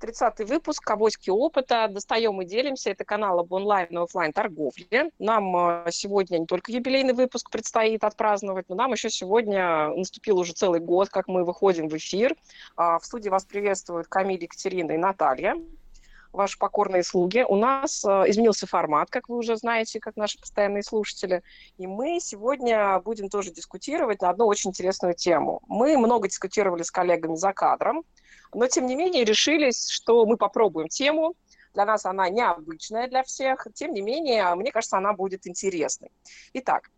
30-й выпуск «Авоськи опыта». Достаем и делимся. Это канал об онлайн и офлайн торговле. Нам э, сегодня не только юбилейный выпуск предстоит отпраздновать, но нам еще сегодня наступил уже целый год, как мы выходим в эфир. А, в студии вас приветствуют Камиль, Екатерина и Наталья ваши покорные слуги. У нас э, изменился формат, как вы уже знаете, как наши постоянные слушатели. И мы сегодня будем тоже дискутировать на одну очень интересную тему. Мы много дискутировали с коллегами за кадром, но тем не менее решились, что мы попробуем тему. Для нас она необычная для всех. Тем не менее, мне кажется, она будет интересной. Итак,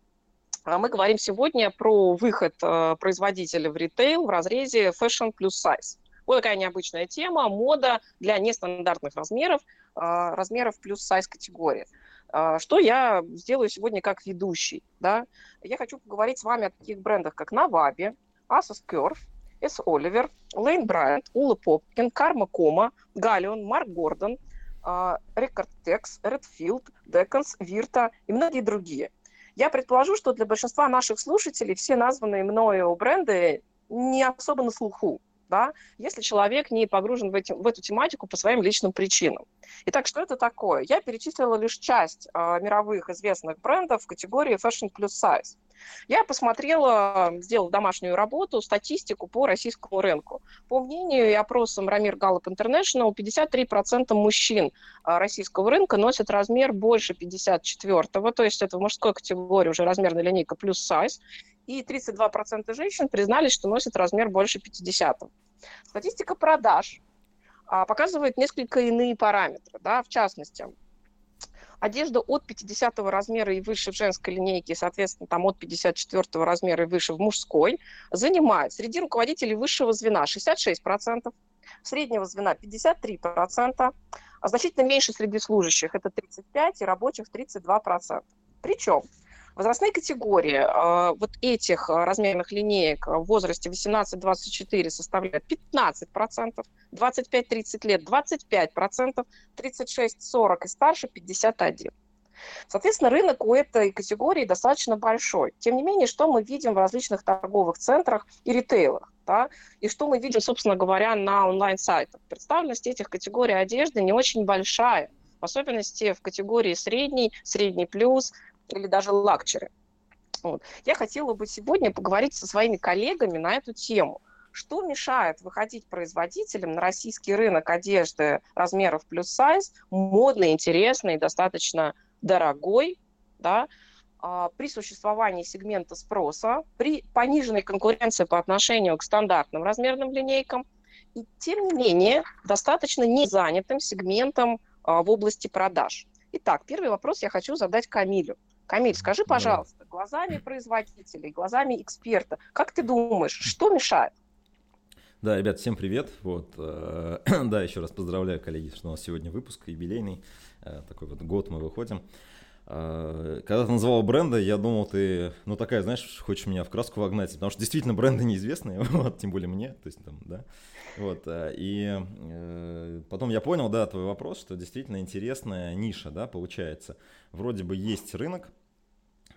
э, мы говорим сегодня про выход э, производителя в ритейл в разрезе fashion плюс size. Вот такая необычная тема, мода для нестандартных размеров, а, размеров плюс сайз категории. А, что я сделаю сегодня как ведущий? Да? Я хочу поговорить с вами о таких брендах, как Navabi, Asos Curve, S. Oliver, Lane Bryant, Ула Попкин, Карма Кома, Галион, Марк Гордон, Рекорд Текс, Redfield, Decans, Вирта и многие другие. Я предположу, что для большинства наших слушателей все названные мною бренды не особо на слуху да, если человек не погружен в, эти, в эту тематику по своим личным причинам. Итак, что это такое? Я перечислила лишь часть э, мировых известных брендов в категории Fashion Plus Size. Я посмотрела, сделала домашнюю работу, статистику по российскому рынку. По мнению и опросам Рамир Галлоп International, 53% мужчин российского рынка носят размер больше 54-го, то есть это в мужской категории уже размерная линейка плюс сайз, и 32% женщин признались, что носят размер больше 50 -го. Статистика продаж а, показывает несколько иные параметры. Да? В частности, одежда от 50 размера и выше в женской линейке, соответственно, там от 54 размера и выше в мужской, занимает среди руководителей высшего звена 66%, среднего звена 53%, а значительно меньше среди служащих, это 35%, и рабочих 32%. Причем Возрастные категории э, вот этих э, размерных линеек в возрасте 18-24 составляют 15%, 25-30 лет 25%, 36-40 и старше 51%. Соответственно, рынок у этой категории достаточно большой. Тем не менее, что мы видим в различных торговых центрах и ритейлах? Да? И что мы видим, собственно говоря, на онлайн-сайтах? Представленность этих категорий одежды не очень большая, в особенности в категории средний, средний плюс, или даже лакчеры. Вот. Я хотела бы сегодня поговорить со своими коллегами на эту тему. Что мешает выходить производителям на российский рынок одежды размеров плюс сайз, модный, интересный, достаточно дорогой, да, а, при существовании сегмента спроса, при пониженной конкуренции по отношению к стандартным размерным линейкам, и тем не менее достаточно незанятым сегментом а, в области продаж. Итак, первый вопрос я хочу задать Камилю. Камиль, скажи, пожалуйста, глазами производителей, глазами эксперта, как ты думаешь, что мешает? Да, ребят, всем привет. Вот, э, да, еще раз поздравляю, коллеги, что у нас сегодня выпуск юбилейный. Э, такой вот год мы выходим. Э, когда ты называл бренды, я думал, ты, ну такая, знаешь, хочешь меня в краску вогнать, потому что действительно бренды неизвестные, вот, тем более мне, то есть там, да. Вот, и э, потом я понял, да, твой вопрос, что действительно интересная ниша, да, получается. Вроде бы есть рынок,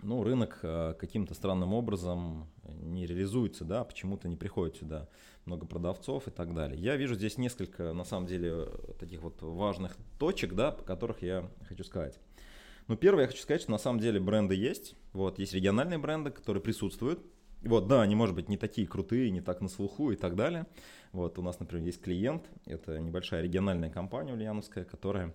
но рынок э, каким-то странным образом не реализуется, да, почему-то не приходит сюда много продавцов и так далее. Я вижу здесь несколько, на самом деле, таких вот важных точек, да, по которых я хочу сказать. Ну, первое, я хочу сказать, что на самом деле бренды есть. Вот, есть региональные бренды, которые присутствуют. Вот, да, они, может быть, не такие крутые, не так на слуху и так далее. Вот у нас, например, есть клиент, это небольшая региональная компания ульяновская, которая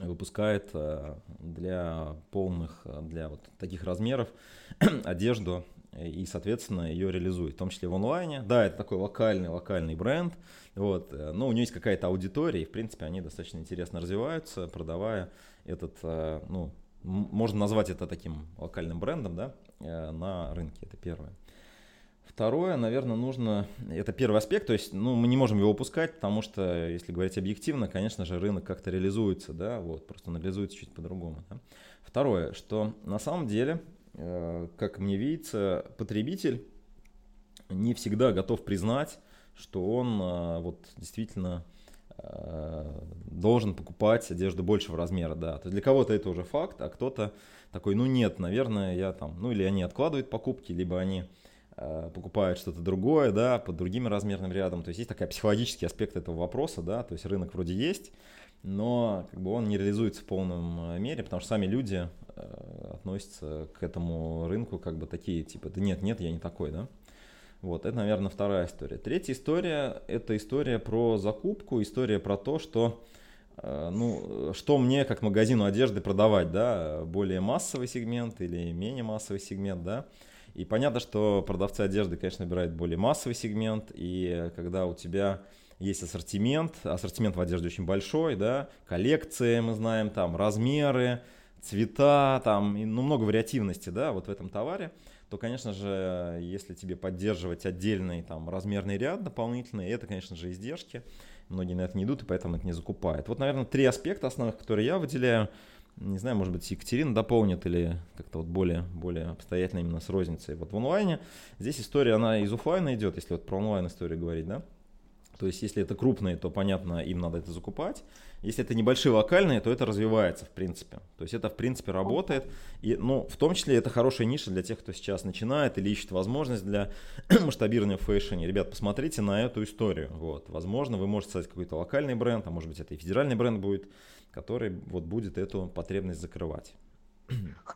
выпускает э, для полных, э, для вот таких размеров одежду и, соответственно, ее реализует, в том числе в онлайне. Да, это такой локальный, локальный бренд, вот, э, но у нее есть какая-то аудитория, и, в принципе, они достаточно интересно развиваются, продавая этот, ну, можно назвать это таким локальным брендом, да, на рынке, это первое. Второе, наверное, нужно, это первый аспект, то есть, ну, мы не можем его упускать, потому что, если говорить объективно, конечно же, рынок как-то реализуется, да, вот, просто он реализуется чуть по-другому. Да? Второе, что на самом деле, э, как мне видится, потребитель не всегда готов признать, что он э, вот действительно э, должен покупать одежду большего размера, да. То есть для кого-то это уже факт, а кто-то такой, ну нет, наверное, я там, ну или они откладывают покупки, либо они э, покупают что-то другое, да, под другим размерным рядом. То есть есть такой психологический аспект этого вопроса, да, то есть рынок вроде есть, но как бы он не реализуется в полном э, мере, потому что сами люди э, относятся к этому рынку как бы такие, типа, да нет, нет, я не такой, да. Вот, это, наверное, вторая история. Третья история – это история про закупку, история про то, что Э, ну, что мне как магазину одежды продавать, да, более массовый сегмент или менее массовый сегмент, да. И понятно, что продавцы одежды, конечно, выбирают более массовый сегмент, и когда у тебя есть ассортимент, ассортимент в одежде очень большой, да, коллекции мы знаем, там, размеры, цвета, там, ну, много вариативности, да, вот в этом товаре, то, конечно же, если тебе поддерживать отдельный там размерный ряд дополнительный, это, конечно же, издержки, многие на это не идут, и поэтому это не закупают. Вот, наверное, три аспекта основных, которые я выделяю. Не знаю, может быть, Екатерина дополнит или как-то вот более, более обстоятельно именно с розницей. Вот в онлайне здесь история, она из офлайна идет, если вот про онлайн историю говорить, да? То есть, если это крупные, то, понятно, им надо это закупать. Если это небольшие локальные, то это развивается, в принципе. То есть, это, в принципе, работает. И, ну, в том числе, это хорошая ниша для тех, кто сейчас начинает или ищет возможность для масштабирования в фэшне. Ребят, посмотрите на эту историю. Вот. Возможно, вы можете создать какой-то локальный бренд, а может быть, это и федеральный бренд будет, который вот будет эту потребность закрывать.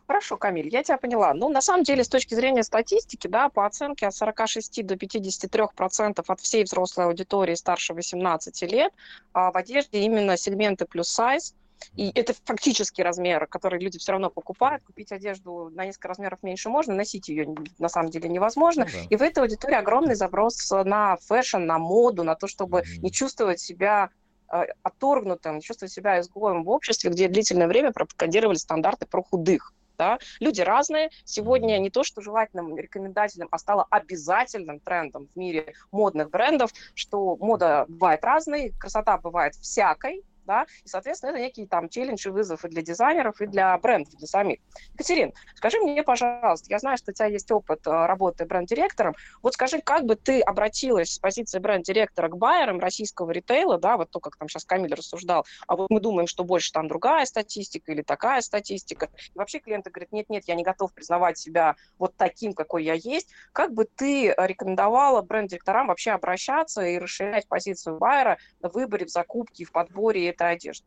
Хорошо, Камиль, я тебя поняла. Ну, на самом деле, с точки зрения статистики, да, по оценке от 46 до 53 процентов от всей взрослой аудитории старше 18 лет а в одежде именно сегменты plus size, и это фактически размер, который люди все равно покупают. Купить одежду на несколько размеров меньше можно, носить ее на самом деле невозможно. Ну да. И в этой аудитории огромный запрос на fashion, на моду, на то, чтобы mm-hmm. не чувствовать себя Э, отторгнутым, чувствовать себя изгоем в обществе, где длительное время пропагандировали стандарты про худых. Да? Люди разные. Сегодня не то, что желательным, рекомендательным, а стало обязательным трендом в мире модных брендов, что мода бывает разной, красота бывает всякой, да, и, соответственно, это некий там челлендж и вызов и для дизайнеров, и для брендов, для самих. Екатерин, скажи мне, пожалуйста, я знаю, что у тебя есть опыт э, работы бренд-директором, вот скажи, как бы ты обратилась с позиции бренд-директора к байерам российского ритейла, да, вот то, как там сейчас Камиль рассуждал, а вот мы думаем, что больше там другая статистика или такая статистика, и вообще клиенты говорят, нет-нет, я не готов признавать себя вот таким, какой я есть, как бы ты рекомендовала бренд-директорам вообще обращаться и расширять позицию байера в выборе, в закупке, в подборе это одежда.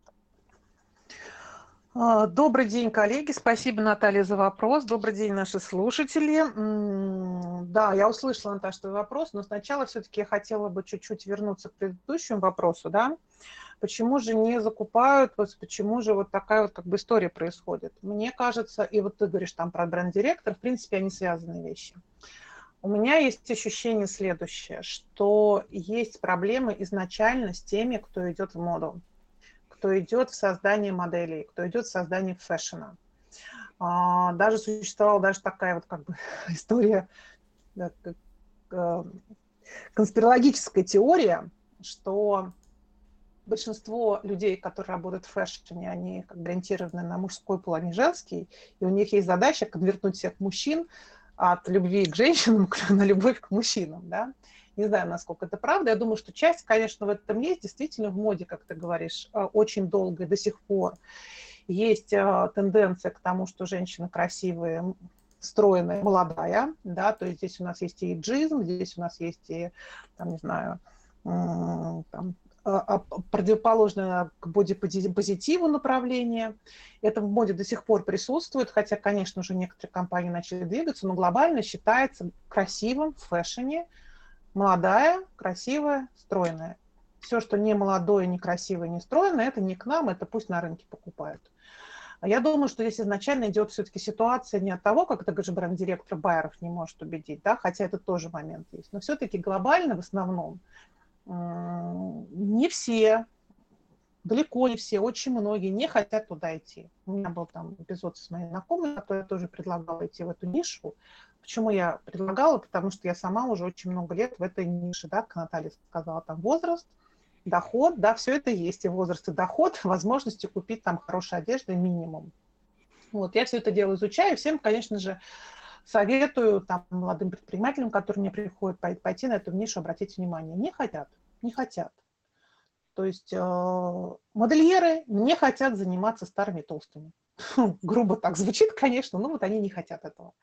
Добрый день, коллеги. Спасибо, Наталья, за вопрос. Добрый день, наши слушатели. Да, я услышала, Наташа, твой вопрос, но сначала все-таки я хотела бы чуть-чуть вернуться к предыдущему вопросу, да. Почему же не закупают, вот почему же вот такая вот как бы история происходит? Мне кажется, и вот ты говоришь там про бренд-директор, в принципе, они связанные вещи. У меня есть ощущение следующее, что есть проблемы изначально с теми, кто идет в моду кто идет в создание моделей, кто идет в создание фэшена. А, даже существовала даже такая вот как бы история, э, конспирологическая теория, что большинство людей, которые работают в фэшне, они как бы ориентированы на мужской пол, а не женский, и у них есть задача конвертнуть всех мужчин от любви к женщинам на любовь к мужчинам, да. Не знаю, насколько это правда. Я думаю, что часть, конечно, в этом есть. Действительно, в моде, как ты говоришь, э, очень долго и до сих пор есть э, тенденция к тому, что женщина красивая, стройная, молодая, да, то есть здесь у нас есть и джизм, здесь у нас есть и, там, не знаю, там, а, а, противоположное к бодипозитиву направление. Это в моде до сих пор присутствует, хотя, конечно, уже некоторые компании начали двигаться, но глобально считается красивым в фэшне молодая, красивая, стройная. Все, что не молодое, не красивое, не стройное, это не к нам, это пусть на рынке покупают. Я думаю, что здесь изначально идет все-таки ситуация не от того, как это говоришь, бренд-директор Байеров не может убедить, да, хотя это тоже момент есть, но все-таки глобально в основном не все, далеко не все, очень многие не хотят туда идти. У меня был там эпизод с моей знакомой, которая тоже предлагала идти в эту нишу, Почему я предлагала? Потому что я сама уже очень много лет в этой нише, да, как Наталья сказала, там возраст, доход, да, все это есть, и возраст, и доход, возможности купить там хорошую одежду минимум. Вот, я все это дело изучаю, всем, конечно же, советую там молодым предпринимателям, которые мне приходят пойти на эту нишу, обратить внимание. Не хотят, не хотят. То есть э, модельеры не хотят заниматься старыми толстыми. Грубо так звучит, конечно, но вот они не хотят этого.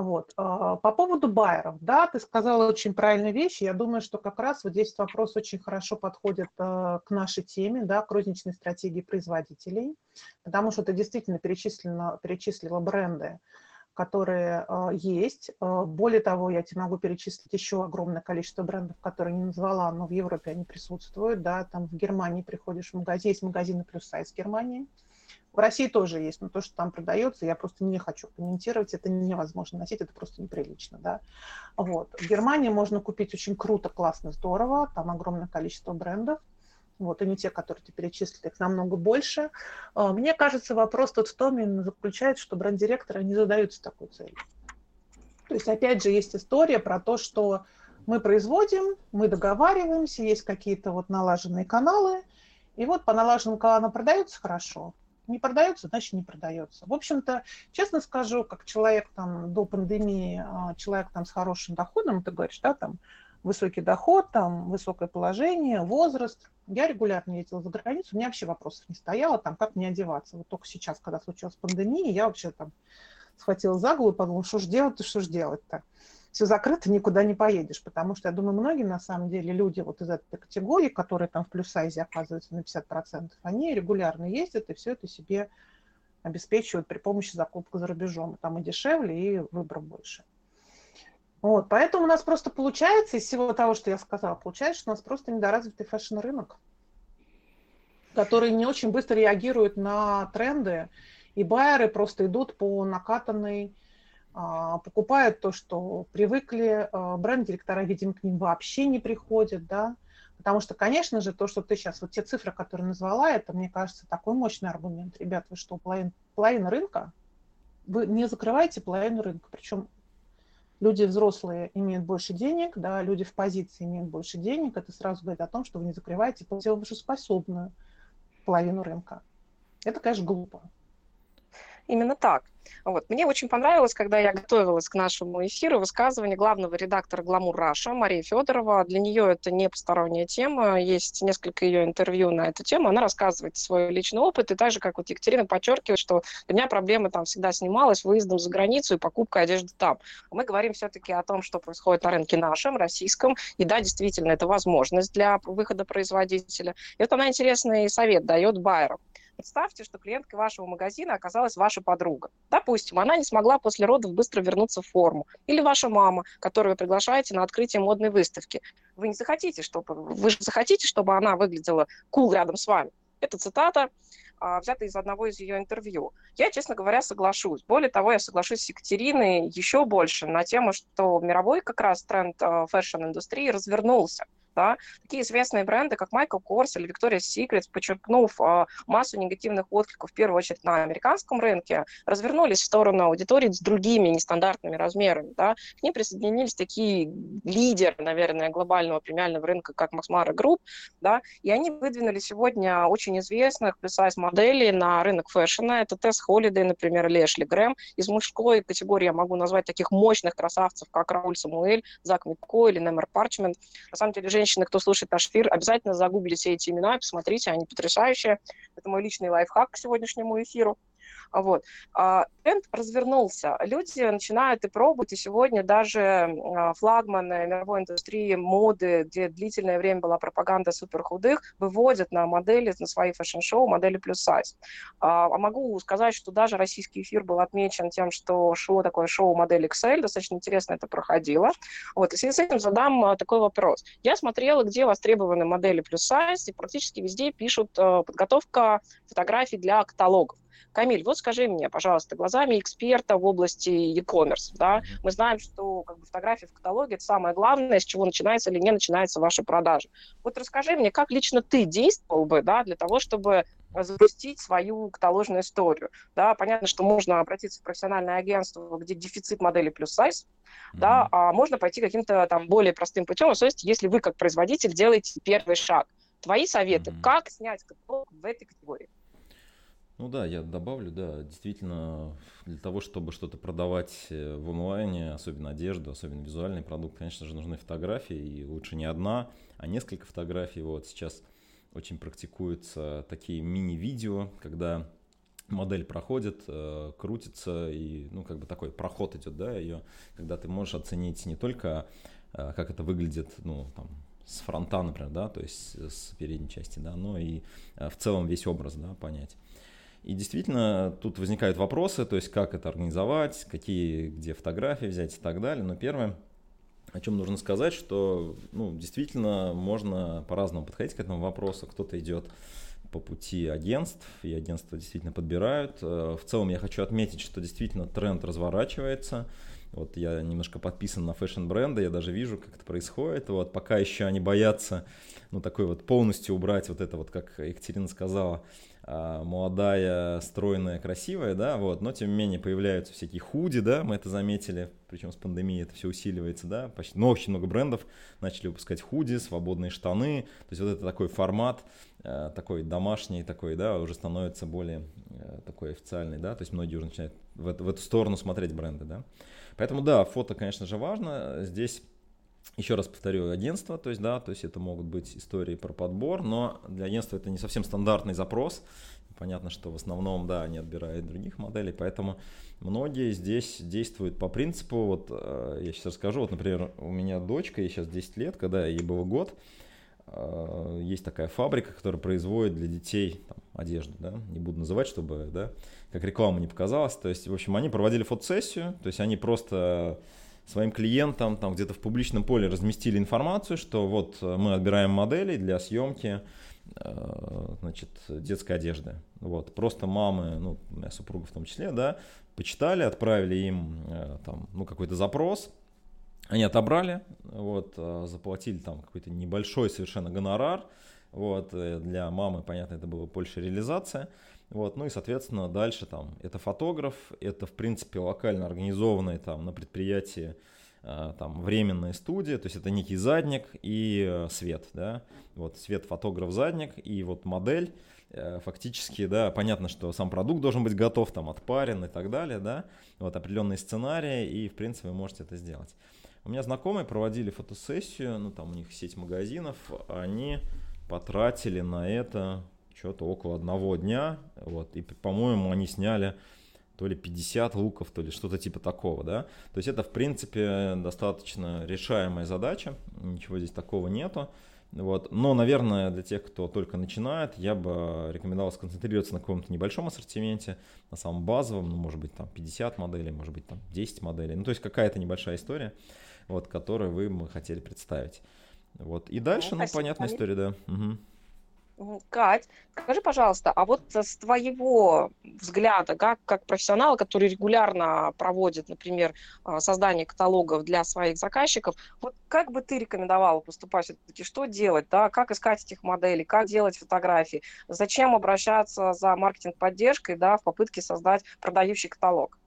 Вот. А, по поводу байеров, да, ты сказала очень правильную вещь. Я думаю, что как раз вот здесь вопрос очень хорошо подходит а, к нашей теме, да, к розничной стратегии производителей, потому что ты действительно перечислила, перечислила бренды, которые э, есть. Более того, я тебе могу перечислить еще огромное количество брендов, которые не назвала, но в Европе они присутствуют. Да, там в Германии приходишь в магазин, есть магазины плюс сайз Германии. В России тоже есть, но то, что там продается, я просто не хочу комментировать, это невозможно носить, это просто неприлично, да. Вот. В Германии можно купить очень круто, классно, здорово, там огромное количество брендов, вот, и не те, которые ты перечислил, их намного больше. А, мне кажется, вопрос тут в том именно заключается, что бренд-директоры не задаются такой целью. То есть, опять же, есть история про то, что мы производим, мы договариваемся, есть какие-то вот налаженные каналы, и вот по налаженным каналам продается хорошо, не продается, значит не продается. В общем-то, честно скажу, как человек там до пандемии, а, человек там с хорошим доходом, ты говоришь, да, там высокий доход, там высокое положение, возраст. Я регулярно ездила за границу, у меня вообще вопросов не стояло, там, как мне одеваться. Вот только сейчас, когда случилась пандемия, я вообще там схватила за голову и подумала, что ж делать-то, что ж делать-то все закрыто, никуда не поедешь, потому что, я думаю, многие, на самом деле, люди вот из этой категории, которые там в плюс-сайзе оказываются на 50%, они регулярно ездят и все это себе обеспечивают при помощи закупок за рубежом. Там и дешевле, и выбор больше. Вот, поэтому у нас просто получается, из всего того, что я сказала, получается, что у нас просто недоразвитый fashion-рынок, который не очень быстро реагирует на тренды, и байеры просто идут по накатанной покупают то, что привыкли, а, бренд-директора, видимо, к ним вообще не приходят, да, потому что, конечно же, то, что ты сейчас, вот те цифры, которые назвала, это, мне кажется, такой мощный аргумент. Ребят, вы что, половина, половина рынка? Вы не закрываете половину рынка, причем люди взрослые имеют больше денег, да, люди в позиции имеют больше денег, это сразу говорит о том, что вы не закрываете платежеспособную половину рынка. Это, конечно, глупо. Именно так. Вот. Мне очень понравилось, когда я готовилась к нашему эфиру, высказывание главного редактора «Гламур Раша» Марии Федорова. Для нее это не посторонняя тема, есть несколько ее интервью на эту тему. Она рассказывает свой личный опыт, и так же, как вот Екатерина подчеркивает, что для меня проблема там всегда снималась выездом за границу и покупкой одежды там. Мы говорим все-таки о том, что происходит на рынке нашем, российском, и да, действительно, это возможность для выхода производителя. И вот она интересный совет дает байерам. Представьте, что клиенткой вашего магазина оказалась ваша подруга. Допустим, она не смогла после родов быстро вернуться в форму. Или ваша мама, которую вы приглашаете на открытие модной выставки. Вы не захотите, чтобы... Вы же захотите, чтобы она выглядела cool cool рядом с вами. Это цитата а, взята из одного из ее интервью. Я, честно говоря, соглашусь. Более того, я соглашусь с Екатериной еще больше на тему, что мировой как раз тренд а, fashion-индустрии развернулся да, такие известные бренды, как Michael Kors или Victoria's Secret, подчеркнув э, массу негативных откликов, в первую очередь на американском рынке, развернулись в сторону аудитории с другими нестандартными размерами, да, к ним присоединились такие лидеры, наверное, глобального премиального рынка, как Max Mara Group, да, и они выдвинули сегодня очень известных плюс-сайз моделей на рынок фэшена, это Тесс Холидей, например, или Эшли Грэм, из мужской категории я могу назвать таких мощных красавцев, как Рауль Самуэль, Зак Митко или Немер Парчмент, на самом деле, женщины, кто слушает наш эфир, обязательно загуглите эти имена, посмотрите, они потрясающие. Это мой личный лайфхак к сегодняшнему эфиру. Вот. А, тренд развернулся. Люди начинают и пробовать, и сегодня даже а, флагманы мировой индустрии моды, где длительное время была пропаганда суперхудых, выводят на модели, на свои fashion-шоу модели plus size. А, а могу сказать, что даже российский эфир был отмечен тем, что шоу такое шоу модель XL, достаточно интересно это проходило. Вот. И в связи с этим задам такой вопрос. Я смотрела, где востребованы модели плюс сайз, и практически везде пишут подготовка фотографий для каталогов. Камиль, вот скажи мне, пожалуйста, глазами эксперта в области e-commerce, да, мы знаем, что как бы, фотография в каталоге – это самое главное, с чего начинается или не начинается ваша продажа. Вот расскажи мне, как лично ты действовал бы, да, для того, чтобы запустить свою каталожную историю. Да, понятно, что можно обратиться в профессиональное агентство, где дефицит модели плюс сайз, mm-hmm. да, а можно пойти каким-то там более простым путем, то есть если вы как производитель делаете первый шаг. Твои советы, mm-hmm. как снять каталог в этой категории? Ну да, я добавлю, да, действительно, для того, чтобы что-то продавать э, в онлайне, особенно одежду, особенно визуальный продукт, конечно же, нужны фотографии, и лучше не одна, а несколько фотографий. Вот сейчас очень практикуются такие мини-видео, когда модель проходит, э, крутится, и, ну, как бы такой проход идет, да, ее, когда ты можешь оценить не только, э, как это выглядит, ну, там, с фронта, например, да, то есть с передней части, да, но и в целом весь образ, да, понять. И действительно, тут возникают вопросы, то есть как это организовать, какие, где фотографии взять и так далее. Но первое, о чем нужно сказать, что ну, действительно можно по-разному подходить к этому вопросу. Кто-то идет по пути агентств, и агентства действительно подбирают. Э, в целом я хочу отметить, что действительно тренд разворачивается. Вот я немножко подписан на фэшн-бренды, я даже вижу, как это происходит. Вот пока еще они боятся, ну, такой вот полностью убрать вот это вот, как Екатерина сказала, молодая, стройная, красивая, да, вот, но тем не менее появляются всякие худи, да, мы это заметили, причем с пандемией это все усиливается, да, почти, но очень много брендов начали выпускать худи, свободные штаны, то есть вот это такой формат, э, такой домашний такой, да, уже становится более э, такой официальный, да, то есть многие уже начинают в, в эту сторону смотреть бренды, да. Поэтому да, фото, конечно же, важно. Здесь еще раз повторю, агентство, то есть, да, то есть это могут быть истории про подбор, но для агентства это не совсем стандартный запрос. Понятно, что в основном, да, они отбирают других моделей, поэтому многие здесь действуют по принципу, вот э, я сейчас расскажу, вот, например, у меня дочка, ей сейчас 10 лет, когда ей был год, э, есть такая фабрика, которая производит для детей там, одежду, да, не буду называть, чтобы, да, как реклама не показалась, то есть, в общем, они проводили фотосессию, то есть они просто своим клиентам там где-то в публичном поле разместили информацию, что вот э, мы отбираем модели для съемки э, значит, детской одежды. Вот. Просто мамы, ну, моя супруга в том числе, да, почитали, отправили им э, там, ну, какой-то запрос, они отобрали, вот, заплатили там какой-то небольшой совершенно гонорар, вот, для мамы, понятно, это была больше реализация, вот, ну и, соответственно, дальше там это фотограф, это, в принципе, локально организованная там на предприятии а, там временная студия, то есть это некий задник и э, свет, да, вот свет, фотограф, задник и вот модель, э, фактически, да, понятно, что сам продукт должен быть готов, там отпарен и так далее, да, вот определенные сценарии и, в принципе, вы можете это сделать. У меня знакомые проводили фотосессию, ну там у них сеть магазинов, они потратили на это что-то около одного дня, вот, и, по-моему, они сняли то ли 50 луков, то ли что-то типа такого, да. То есть это, в принципе, достаточно решаемая задача, ничего здесь такого нету. Вот. Но, наверное, для тех, кто только начинает, я бы рекомендовал сконцентрироваться на каком-то небольшом ассортименте, на самом базовом, ну, может быть, там 50 моделей, может быть, там 10 моделей. Ну, то есть какая-то небольшая история, вот, которую вы бы хотели представить. Вот. И дальше, ну, ну понятная история, да. Угу. Кать, скажи, пожалуйста, а вот с твоего взгляда, как, как профессионала, который регулярно проводит, например, а, создание каталогов для своих заказчиков, вот как бы ты рекомендовала поступать все-таки, что делать, да, как искать этих моделей, как делать фотографии, зачем обращаться за маркетинг-поддержкой, да, в попытке создать продающий каталог?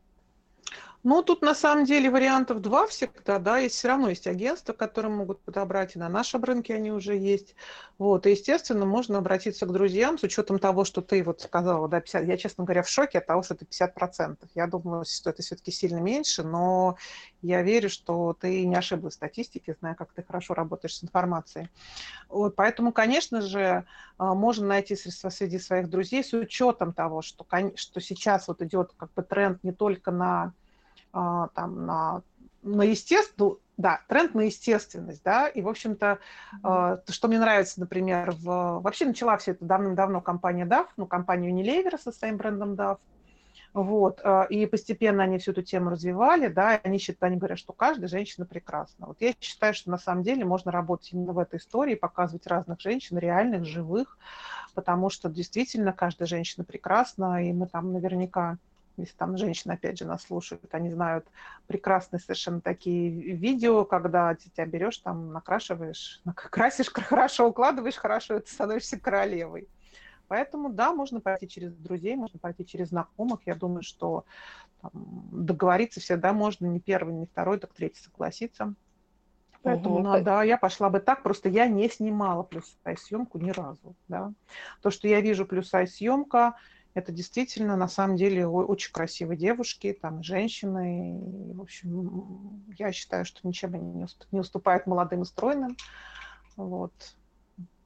Ну, тут на самом деле вариантов два всегда, да, есть все равно есть агентства, которые могут подобрать, и на нашем рынке они уже есть. Вот, и, естественно, можно обратиться к друзьям с учетом того, что ты вот сказала, да, 50, я, честно говоря, в шоке от того, что это 50%. Я думаю, что это все-таки сильно меньше, но я верю, что ты не ошиблась в статистике, зная, как ты хорошо работаешь с информацией. Вот, поэтому, конечно же, а, можно найти средства среди своих друзей с учетом того, что, что сейчас вот идет как бы тренд не только на там, на, на естественность, да, тренд на естественность, да, и, в общем-то, mm-hmm. что мне нравится, например, в... вообще начала все это давным-давно компания DAF, ну, компания Unilever со своим брендом DAF, вот, а, и постепенно они всю эту тему развивали, да, и они считают, они говорят, что каждая женщина прекрасна. Вот я считаю, что на самом деле можно работать именно в этой истории, показывать разных женщин, реальных, живых, потому что действительно каждая женщина прекрасна, и мы там наверняка если там женщины, опять же, нас слушают, они знают прекрасные совершенно такие видео, когда ты тебя берешь, там, накрашиваешь, красишь, хорошо укладываешь, хорошо, ты становишься королевой. Поэтому, да, можно пойти через друзей, можно пойти через знакомых. Я думаю, что там, договориться всегда можно не первый, не второй, так третий согласиться. Поэтому, угу. ну, да, я пошла бы так, просто я не снимала плюс-сайз съемку ни разу, да. То, что я вижу плюс-сайз съемка, это действительно, на самом деле, очень красивые девушки, там, женщины. И, в общем, я считаю, что ничем они не уступают молодым и стройным. Вот.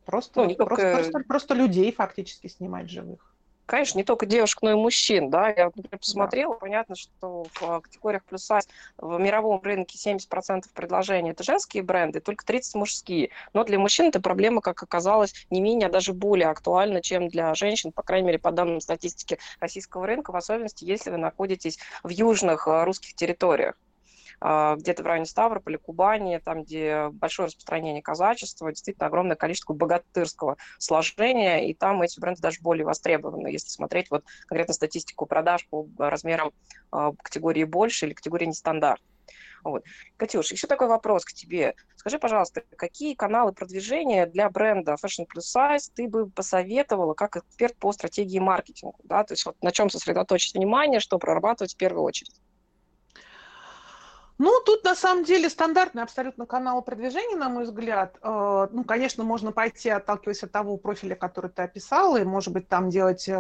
Просто, ну, просто, просто, просто людей фактически снимать живых. Конечно, не только девушек, но и мужчин, да. Я, например, посмотрела, да. понятно, что в а, категориях плюс сайз в мировом рынке 70% предложений это женские бренды, только 30 мужские. Но для мужчин эта проблема, как оказалось, не менее, а даже более актуальна, чем для женщин, по крайней мере, по данным статистики российского рынка, в особенности, если вы находитесь в южных а, русских территориях. А, где-то в районе Ставрополя, Кубани, там, где большое распространение казачества, действительно огромное количество богатырского сложения, и там эти бренды даже более востребованы, если смотреть вот конкретно статистику продаж по размерам а, категории больше или категории нестандарт. Вот. Катюш, еще такой вопрос к тебе. Скажи, пожалуйста, какие каналы продвижения для бренда Fashion Plus Size ты бы посоветовала как эксперт по стратегии маркетинга? Да? То есть вот на чем сосредоточить внимание, что прорабатывать в первую очередь? Ну, тут на самом деле стандартный абсолютно канал продвижения, на мой взгляд. Э, ну, конечно, можно пойти, отталкиваясь от того профиля, который ты описала, и, может быть, там делать э,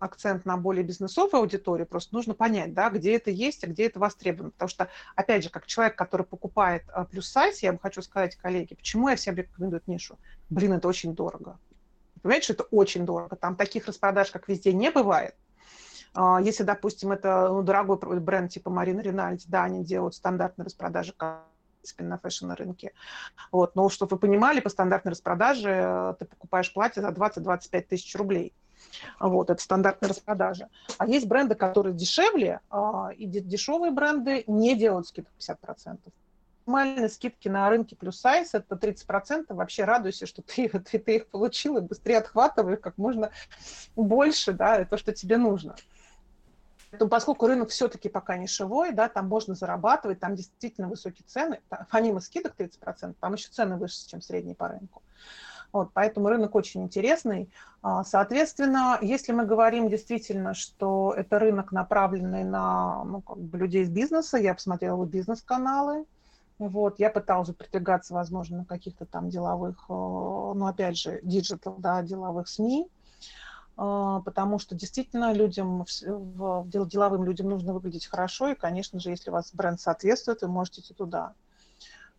акцент на более бизнесовую аудиторию. Просто нужно понять, да, где это есть, а где это востребовано. Потому что, опять же, как человек, который покупает э, плюс сайз, я бы хочу сказать, коллеги, почему я всем рекомендую эту нишу? Блин, это очень дорого. Понимаете, что это очень дорого. Там таких распродаж, как везде, не бывает. А, если, допустим, это ну, дорогой бренд типа Марина Ринальди, да, они делают стандартные распродажи на фэшн-рынке. Вот. Но чтобы вы понимали, по стандартной распродаже э, ты покупаешь платье за 20-25 тысяч рублей. Вот, это стандартная распродажа. А есть бренды, которые дешевле, а, и дешевые бренды не делают скидок 50%. Максимальные скидки на рынке плюс сайз – это 30%. Вообще радуйся, что ты, ты, ты их получил, и быстрее отхватывай как можно больше, да, то, что тебе нужно. Поэтому, поскольку рынок все-таки пока нишевой, да, там можно зарабатывать, там действительно высокие цены, помимо скидок 30%, там еще цены выше, чем средние по рынку. Вот, поэтому рынок очень интересный. А, соответственно, если мы говорим действительно, что это рынок, направленный на ну, как бы людей из бизнеса, я посмотрела бизнес-каналы, вот, я пыталась продвигаться, возможно, на каких-то там деловых, э, ну, опять же, digital, да, деловых СМИ, потому что действительно людям, деловым людям нужно выглядеть хорошо, и, конечно же, если у вас бренд соответствует, вы можете идти туда.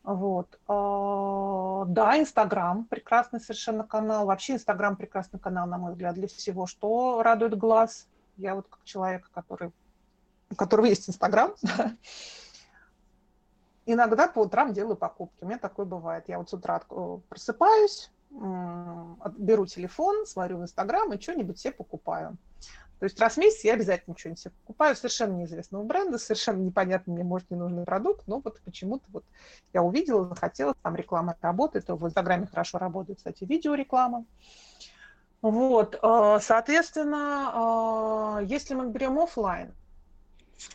Вот. А, да, Инстаграм прекрасный совершенно канал. Вообще Инстаграм прекрасный канал, на мой взгляд, для всего, что радует глаз. Я вот как человек, который, у которого есть Инстаграм, иногда по утрам делаю покупки. У меня такое бывает. Я вот с утра просыпаюсь, беру телефон, смотрю в Инстаграм и что-нибудь себе покупаю. То есть раз в месяц я обязательно что-нибудь себе покупаю совершенно неизвестного бренда, совершенно непонятный мне, может, не нужный продукт, но вот почему-то вот я увидела, захотела, там реклама работает, то в Инстаграме хорошо работает, кстати, видеореклама. Вот, э, соответственно, э, если мы берем офлайн,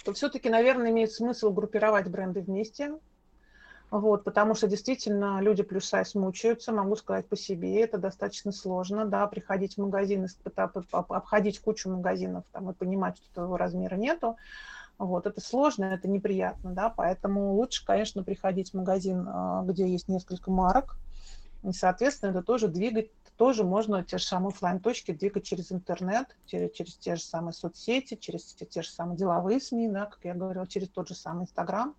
то все-таки, наверное, имеет смысл группировать бренды вместе, вот, потому что действительно люди плюс сайз мучаются, могу сказать по себе, это достаточно сложно, да, приходить в магазин, обходить кучу магазинов там, и понимать, что твоего размера нету, вот, это сложно, это неприятно, да, поэтому лучше, конечно, приходить в магазин, а, где есть несколько марок, и, соответственно, это тоже двигать, тоже можно те же самые офлайн точки двигать через интернет, через, через те же самые соцсети, через те, те же самые деловые СМИ, да, как я говорила, через тот же самый Инстаграм,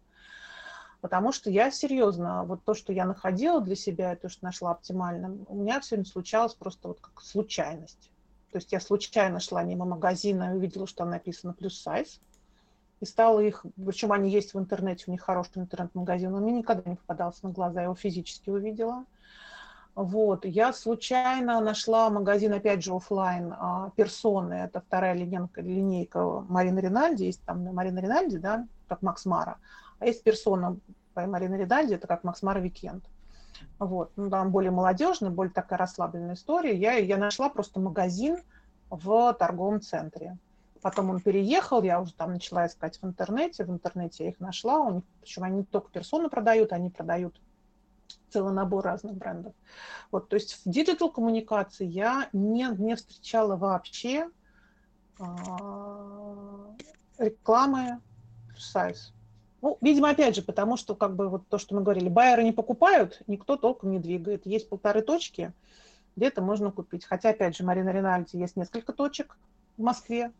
Потому что я серьезно, вот то, что я находила для себя, то, что нашла оптимальным, у меня все не случалось просто вот как случайность. То есть я случайно шла мимо магазина и увидела, что там написано плюс сайз. И стала их, причем они есть в интернете, у них хороший интернет-магазин, но мне никогда не попадался на глаза, я его физически увидела. Вот, я случайно нашла магазин, опять же, офлайн а, персоны, это вторая линейка, линейка Марины Ринальди, есть там Марина Ринальди, да, как Макс Мара, а есть Persona Marina Rinaldi, это как Max Mara Weekend. Вот. Ну, там более молодежная, более такая расслабленная история. Я, я нашла просто магазин в торговом центре. Потом он переехал, я уже там начала искать в интернете. В интернете я их нашла. У них, причем они не только персоны продают, они продают целый набор разных брендов. Вот, то есть в digital коммуникации я не, не встречала вообще а, рекламы сайз. Ну, видимо, опять же, потому что, как бы, вот то, что мы говорили, байеры не покупают, никто толком не двигает. Есть полторы точки, где это можно купить. Хотя, опять же, Марина Ринальди есть несколько точек в Москве,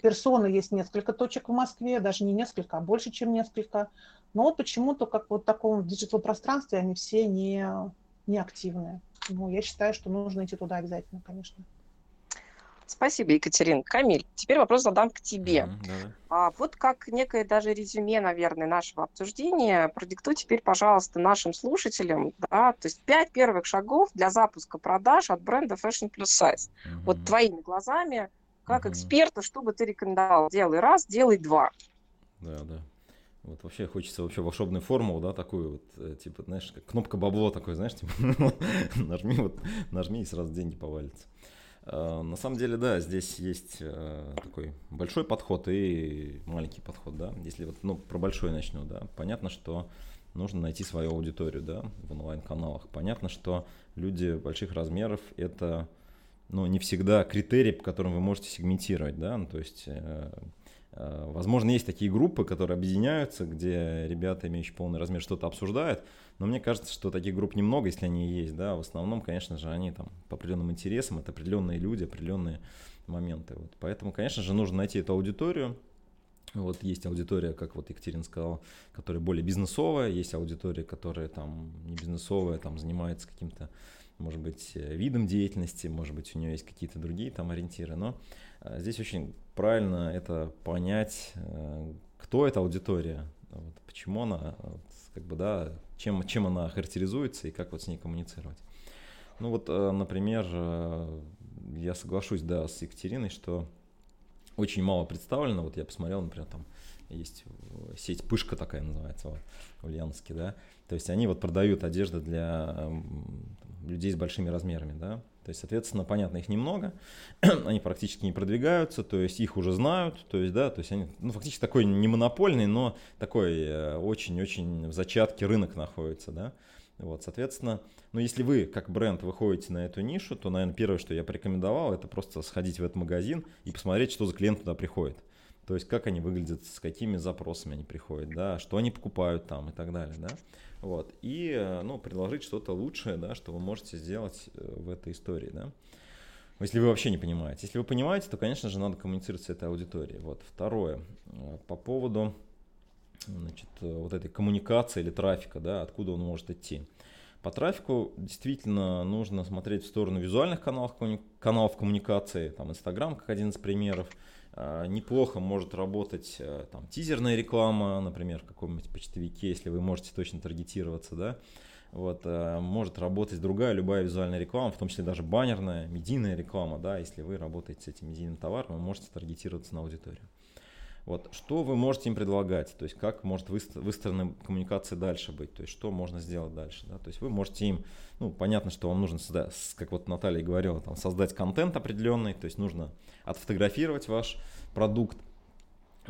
персоны есть несколько точек в Москве, даже не несколько, а больше, чем несколько. Но вот почему-то, как вот в таком диджитал-пространстве, они все не, не активные. Ну, я считаю, что нужно идти туда обязательно, конечно. Спасибо, Екатерина. Камиль, теперь вопрос задам к тебе. Mm-hmm, а, вот как некое даже резюме, наверное, нашего обсуждения, продиктуй теперь, пожалуйста, нашим слушателям, да, то есть пять первых шагов для запуска продаж от бренда Fashion Plus Size. Mm-hmm. Вот твоими глазами, как mm-hmm. эксперта, что бы ты рекомендовал? Делай раз, делай два. Да, да. Вот вообще хочется вообще волшебную формулу, да, такую вот, э, типа, знаешь, как кнопка бабло такой, знаешь, типа, нажми вот, нажми и сразу деньги повалятся. А, на самом деле, да, здесь есть э, такой большой подход и маленький подход, да. Если вот, ну, про большой начну, да, понятно, что нужно найти свою аудиторию, да, в онлайн-каналах. Понятно, что люди больших размеров – это, ну, не всегда критерий, по которым вы можете сегментировать, да, ну, то есть э, Э, возможно, есть такие группы, которые объединяются, где ребята, имеющие полный размер, что-то обсуждают, но мне кажется, что таких групп немного, если они есть, да, в основном, конечно же, они там по определенным интересам, это определенные люди, определенные моменты. Вот. Поэтому, конечно же, нужно найти эту аудиторию, вот есть аудитория, как вот Екатерина сказала, которая более бизнесовая, есть аудитория, которая там не бизнесовая, там занимается каким-то, может быть, э, видом деятельности, может быть, у нее есть какие-то другие там ориентиры, но э, здесь очень правильно это понять, э, кто эта аудитория, вот, почему она, как бы, да, чем, чем она характеризуется и как вот с ней коммуницировать. Ну вот, э, например, э, я соглашусь, да, с Екатериной, что очень мало представлено. Вот я посмотрел, например, там есть сеть Пышка такая называется в Ульяновске, да. То есть они вот продают одежду для людей с большими размерами, да. То есть, соответственно, понятно, их немного, они практически не продвигаются, то есть их уже знают, то есть, да, то есть они, ну, фактически такой не монопольный, но такой э, очень-очень в зачатке рынок находится, да. Вот, соответственно, ну, если вы как бренд выходите на эту нишу, то, наверное, первое, что я порекомендовал, это просто сходить в этот магазин и посмотреть, что за клиент туда приходит. То есть, как они выглядят, с какими запросами они приходят, да, что они покупают там и так далее, да. Вот. И э, ну, предложить что-то лучшее, да, что вы можете сделать э, в этой истории. Да. Если вы вообще не понимаете. Если вы понимаете, то, конечно же, надо коммуницировать с этой аудиторией. Вот. Второе. Э, по поводу значит, вот этой коммуникации или трафика, да, откуда он может идти. По трафику действительно нужно смотреть в сторону визуальных каналов, каналов коммуникации, там Инстаграм как один из примеров, неплохо может работать э, там, тизерная реклама, например, в каком-нибудь почтовике, если вы можете точно таргетироваться, да, вот, э, может работать другая любая визуальная реклама, в том числе даже баннерная, медийная реклама, да, если вы работаете с этим медийным товаром, вы можете таргетироваться на аудиторию. Вот, что вы можете им предлагать, то есть как может выстроена коммуникация дальше быть, то есть что можно сделать дальше, да, то есть вы можете им, ну, понятно, что вам нужно, создать, как вот Наталья говорила, там, создать контент определенный, то есть нужно отфотографировать ваш продукт,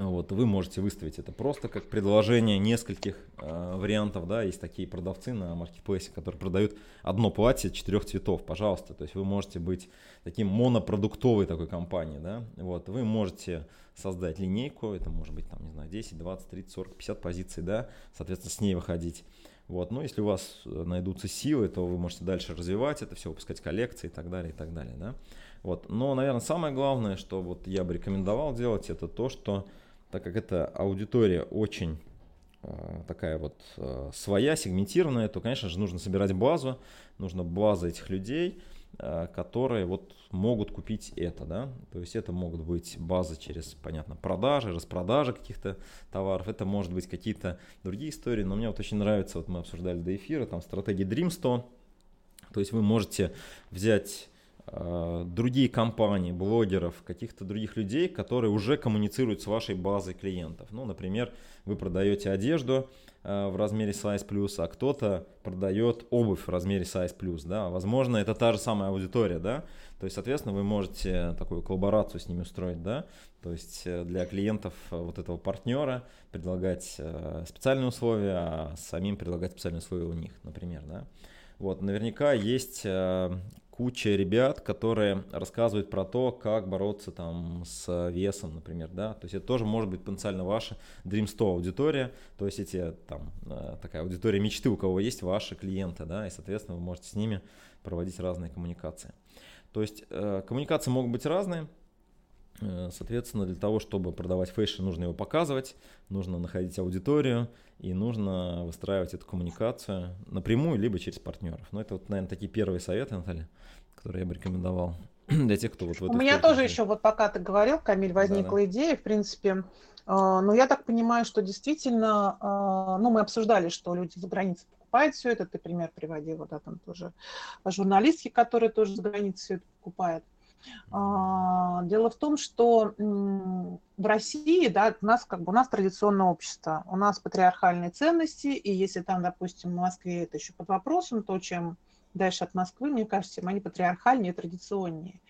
вот, вы можете выставить это просто как предложение нескольких э, вариантов, да, есть такие продавцы на маркетплейсе, которые продают одно платье четырех цветов, пожалуйста, то есть вы можете быть таким монопродуктовой такой компанией, да, вот, вы можете создать линейку, это может быть там, не знаю, 10, 20, 30, 40, 50 позиций, да, соответственно, с ней выходить. Вот, ну, если у вас э, найдутся силы, то вы можете дальше развивать это все, выпускать коллекции и так далее, и так далее, да. Вот. Но, наверное, самое главное, что вот я бы рекомендовал делать, это то, что так как эта аудитория очень э, такая вот э, своя, сегментированная, то, конечно же, нужно собирать базу, нужно база этих людей, э, которые вот могут купить это, да, то есть это могут быть базы через, понятно, продажи, распродажи каких-то товаров, это может быть какие-то другие истории, но мне вот очень нравится, вот мы обсуждали до эфира, там стратегия Dream 100, то есть вы можете взять другие компании, блогеров, каких-то других людей, которые уже коммуницируют с вашей базой клиентов. Ну, например, вы продаете одежду э, в размере size plus, а кто-то продает обувь в размере size plus, да, возможно, это та же самая аудитория, да, то есть, соответственно, вы можете такую коллаборацию с ними устроить, да, то есть э, для клиентов вот этого партнера предлагать специальные условия, а самим предлагать специальные условия у них, например, да. Вот, наверняка есть куча ребят, которые рассказывают про то, как бороться там с весом, например, да, то есть это тоже может быть потенциально ваша Dream 100 аудитория, то есть эти там э, такая аудитория мечты, у кого есть ваши клиенты, да, и, соответственно, вы можете с ними проводить разные коммуникации. То есть э, коммуникации могут быть разные, Соответственно, для того, чтобы продавать fashion, нужно его показывать, нужно находить аудиторию и нужно выстраивать эту коммуникацию напрямую, либо через партнеров. Но это вот, наверное, такие первые советы, Наталья которые я бы рекомендовал. для тех, кто вот в У меня тоже еще, вот пока ты говорил, Камиль, возникла да, да. идея, в принципе, а, но я так понимаю, что действительно, а, ну, мы обсуждали, что люди за границей покупают все это, ты пример приводила, да, там тоже журналистки, которые тоже за границей все это покупают. А, дело в том, что в России, да, у нас как бы у нас традиционное общество, у нас патриархальные ценности, и если там, допустим, в Москве это еще под вопросом, то чем дальше от Москвы, мне кажется, они патриархальнее, традиционнее.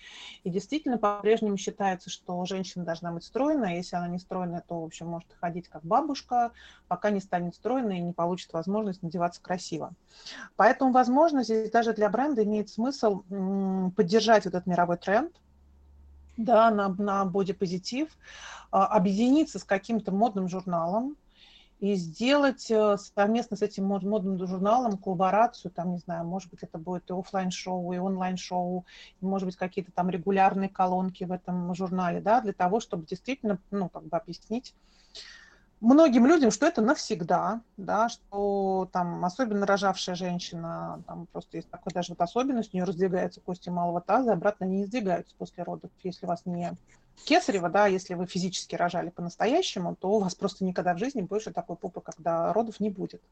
И действительно, по-прежнему считается, что женщина должна быть стройная. Если она не стройная, то, в общем, может ходить как бабушка, пока не станет стройной и не получит возможность надеваться красиво. Поэтому, возможно, здесь даже для бренда имеет смысл поддержать этот мировой тренд, да, на, на бодипозитив, а, объединиться с каким-то модным журналом, и сделать э, совместно с этим модным журналом коллаборацию, там, не знаю, может быть, это будет и офлайн шоу и онлайн-шоу, может быть, какие-то там регулярные колонки в этом журнале, да, для того, чтобы действительно, ну, как бы объяснить многим людям, что это навсегда, да, что там особенно рожавшая женщина, там просто есть такая даже вот особенность, у нее раздвигаются кости малого таза, обратно не сдвигаются после родов, если у вас не кесарево, да, если вы физически рожали по-настоящему, то у вас просто никогда в жизни больше такой попы, когда родов не будет.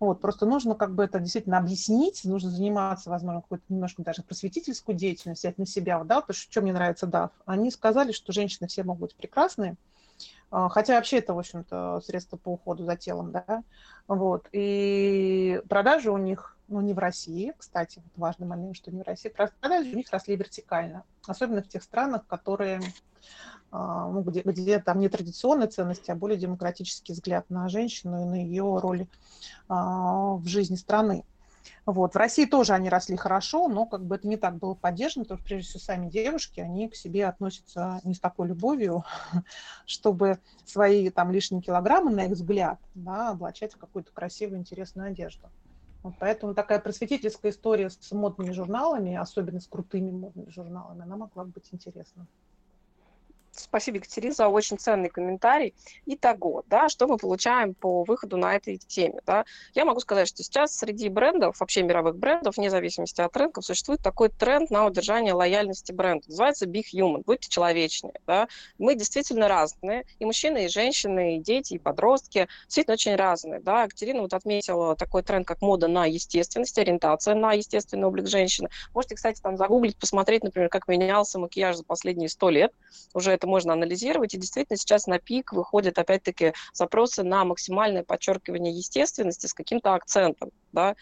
Вот, просто нужно как бы это действительно объяснить, нужно заниматься, возможно, какой-то немножко даже просветительскую деятельность, взять на себя, да, вот, что мне нравится DAF. Они сказали, что женщины все могут быть прекрасные, а, хотя вообще это, в общем-то, средство по уходу за телом, да, вот, и продажи у них ну, не в России, кстати, вот важный момент, что не в России, продажи у них росли вертикально, особенно в тех странах, которые а, ну, где, где там не традиционные ценности, а более демократический взгляд на женщину и на ее роль а, в жизни страны. Вот. В России тоже они росли хорошо, но как бы это не так было поддержано, потому что прежде всего сами девушки, они к себе относятся не с такой любовью, чтобы свои там лишние килограммы, на их взгляд, да, облачать в какую-то красивую, интересную одежду. Вот поэтому такая просветительская история с модными журналами, особенно с крутыми модными журналами, она могла бы быть интересна. Спасибо, Екатерина, за очень ценный комментарий. Итого, да, что мы получаем по выходу на этой теме? Да? Я могу сказать, что сейчас среди брендов, вообще мировых брендов, вне зависимости от рынков, существует такой тренд на удержание лояльности бренда. Называется Big Human, будьте человечнее. Да? Мы действительно разные, и мужчины, и женщины, и дети, и подростки, действительно очень разные. Да? Екатерина вот отметила такой тренд, как мода на естественность, ориентация на естественный облик женщины. Можете, кстати, там загуглить, посмотреть, например, как менялся макияж за последние сто лет. Уже это можно анализировать. И действительно сейчас на пик выходят опять-таки запросы на максимальное подчеркивание естественности с каким-то акцентом. Да?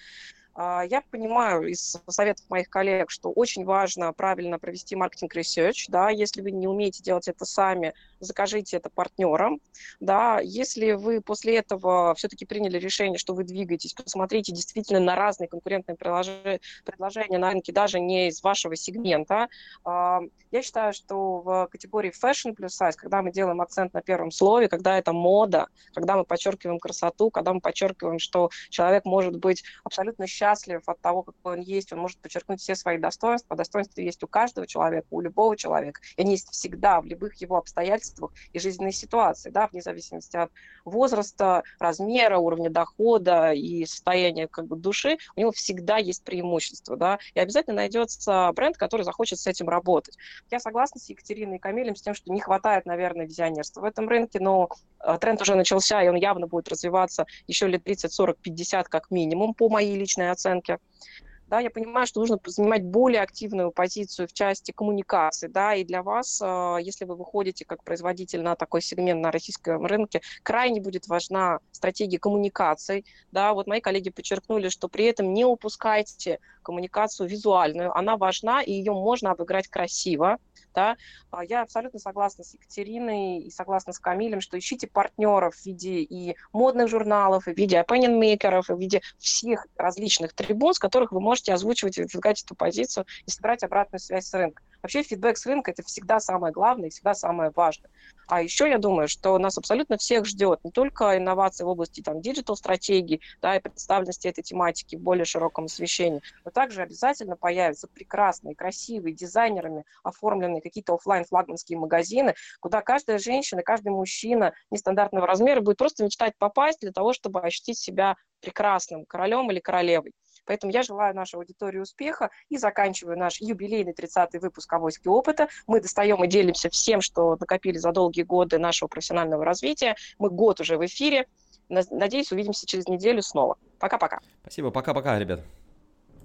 А, я понимаю из советов моих коллег, что очень важно правильно провести маркетинг research, да, если вы не умеете делать это сами, закажите это партнерам, да, если вы после этого все-таки приняли решение, что вы двигаетесь, посмотрите действительно на разные конкурентные предложения на рынке, даже не из вашего сегмента. А, я считаю, что в категории fashion plus size, когда мы делаем акцент на первом слове, когда это мода, когда мы подчеркиваем красоту, когда мы подчеркиваем, что человек может быть абсолютно счастлив от того, какой он есть, он может подчеркнуть все свои достоинства. Достоинства есть у каждого человека, у любого человека. И они есть всегда, в любых его обстоятельствах и жизненной ситуации, да, вне зависимости от возраста, размера, уровня дохода и состояния как бы, души, у него всегда есть преимущество. Да, и обязательно найдется бренд, который захочет с этим работать. Я согласна с Екатериной и Камилем с тем, что не хватает, наверное, визионерства в этом рынке, но э, тренд уже начался, и он явно будет развиваться еще лет 30, 40, 50 как минимум, по моей личной оценке. Да, я понимаю, что нужно занимать более активную позицию в части коммуникации, да, и для вас, э, если вы выходите как производитель на такой сегмент на российском рынке, крайне будет важна стратегия коммуникаций, да, вот мои коллеги подчеркнули, что при этом не упускайте коммуникацию визуальную, она важна, и ее можно обыграть красиво, да. А я абсолютно согласна с Екатериной и согласна с Камилем, что ищите партнеров в виде и модных журналов, и в виде opinion-мейкеров, и в виде всех различных трибун, с которых вы можете озвучивать и выдвигать эту позицию и собирать обратную связь с рынком. Вообще фидбэк с рынка – это всегда самое главное и всегда самое важное. А еще я думаю, что нас абсолютно всех ждет не только инновации в области там, диджитал-стратегии да, и представленности этой тематики в более широком освещении, но также обязательно появятся прекрасные, красивые, дизайнерами оформленные какие-то офлайн флагманские магазины, куда каждая женщина, каждый мужчина нестандартного размера будет просто мечтать попасть для того, чтобы ощутить себя прекрасным королем или королевой. Поэтому я желаю нашей аудитории успеха и заканчиваю наш юбилейный 30-й выпуск «Авоськи опыта». Мы достаем и делимся всем, что накопили за долгие годы нашего профессионального развития. Мы год уже в эфире. Надеюсь, увидимся через неделю снова. Пока-пока. Спасибо, пока-пока, ребят.